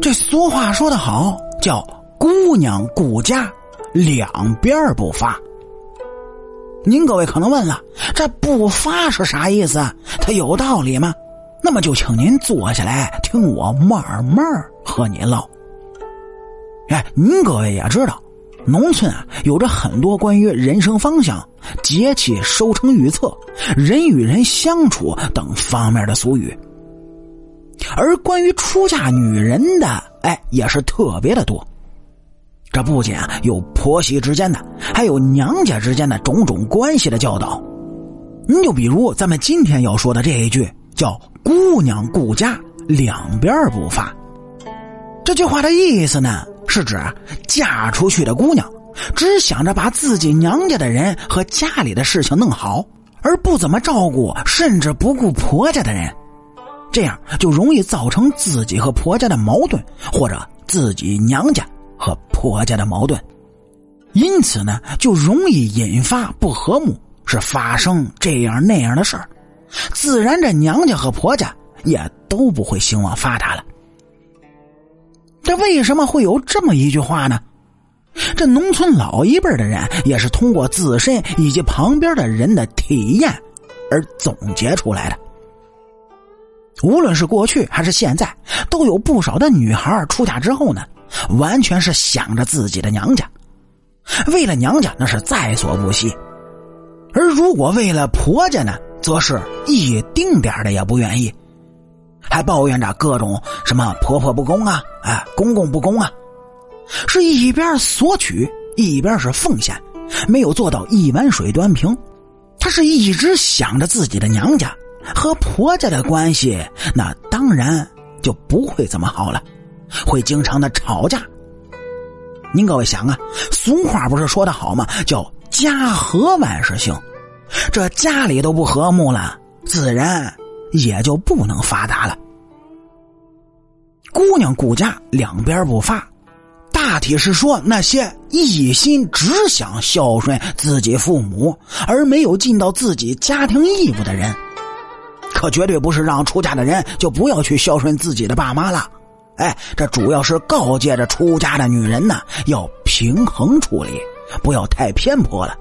这俗话说得好，叫“姑娘顾家，两边不发”。您各位可能问了，这不发是啥意思？它有道理吗？那么就请您坐下来听我慢慢和您唠。哎，您各位也知道，农村啊有着很多关于人生方向、节气收成预测、人与人相处等方面的俗语，而关于出嫁女人的，哎，也是特别的多。这不仅啊有婆媳之间的，还有娘家之间的种种关系的教导。你就比如咱们今天要说的这一句，叫“姑娘顾家，两边不发”。这句话的意思呢，是指嫁出去的姑娘只想着把自己娘家的人和家里的事情弄好，而不怎么照顾，甚至不顾婆家的人，这样就容易造成自己和婆家的矛盾，或者自己娘家。和婆家的矛盾，因此呢，就容易引发不和睦，是发生这样那样的事儿，自然这娘家和婆家也都不会兴旺发达了。这为什么会有这么一句话呢？这农村老一辈的人也是通过自身以及旁边的人的体验而总结出来的。无论是过去还是现在，都有不少的女孩出嫁之后呢。完全是想着自己的娘家，为了娘家那是在所不惜；而如果为了婆家呢，则是一丁点的也不愿意，还抱怨着各种什么婆婆不公啊，哎，公公不公啊，是一边索取一边是奉献，没有做到一碗水端平。他是一直想着自己的娘家和婆家的关系，那当然就不会怎么好了。会经常的吵架。您各位想啊，俗话不是说的好吗？叫家和万事兴。这家里都不和睦了，自然也就不能发达了。姑娘顾家两边不发，大体是说那些一心只想孝顺自己父母而没有尽到自己家庭义务的人，可绝对不是让出嫁的人就不要去孝顺自己的爸妈了。哎，这主要是告诫着出家的女人呢，要平衡处理，不要太偏颇了，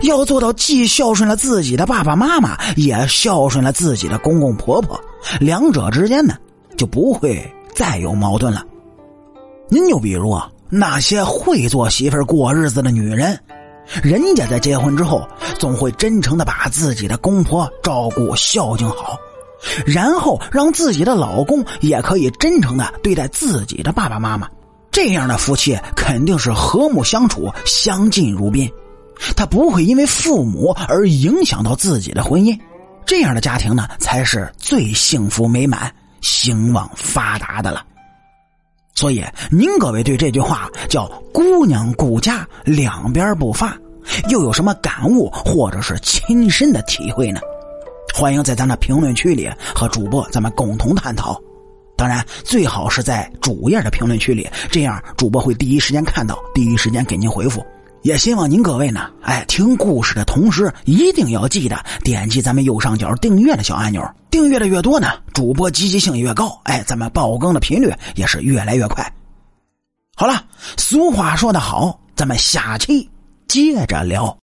要做到既孝顺了自己的爸爸妈妈，也孝顺了自己的公公婆婆，两者之间呢，就不会再有矛盾了。您就比如啊，那些会做媳妇过日子的女人，人家在结婚之后，总会真诚的把自己的公婆照顾孝敬好。然后让自己的老公也可以真诚的对待自己的爸爸妈妈，这样的夫妻肯定是和睦相处、相敬如宾。他不会因为父母而影响到自己的婚姻，这样的家庭呢，才是最幸福美满、兴旺发达的了。所以，您各位对这句话叫“姑娘顾家，两边不发”，又有什么感悟或者是亲身的体会呢？欢迎在咱的评论区里和主播咱们共同探讨，当然最好是在主页的评论区里，这样主播会第一时间看到，第一时间给您回复。也希望您各位呢，哎，听故事的同时一定要记得点击咱们右上角订阅的小按钮，订阅的越多呢，主播积极性越高，哎，咱们爆更的频率也是越来越快。好了，俗话说得好，咱们下期接着聊。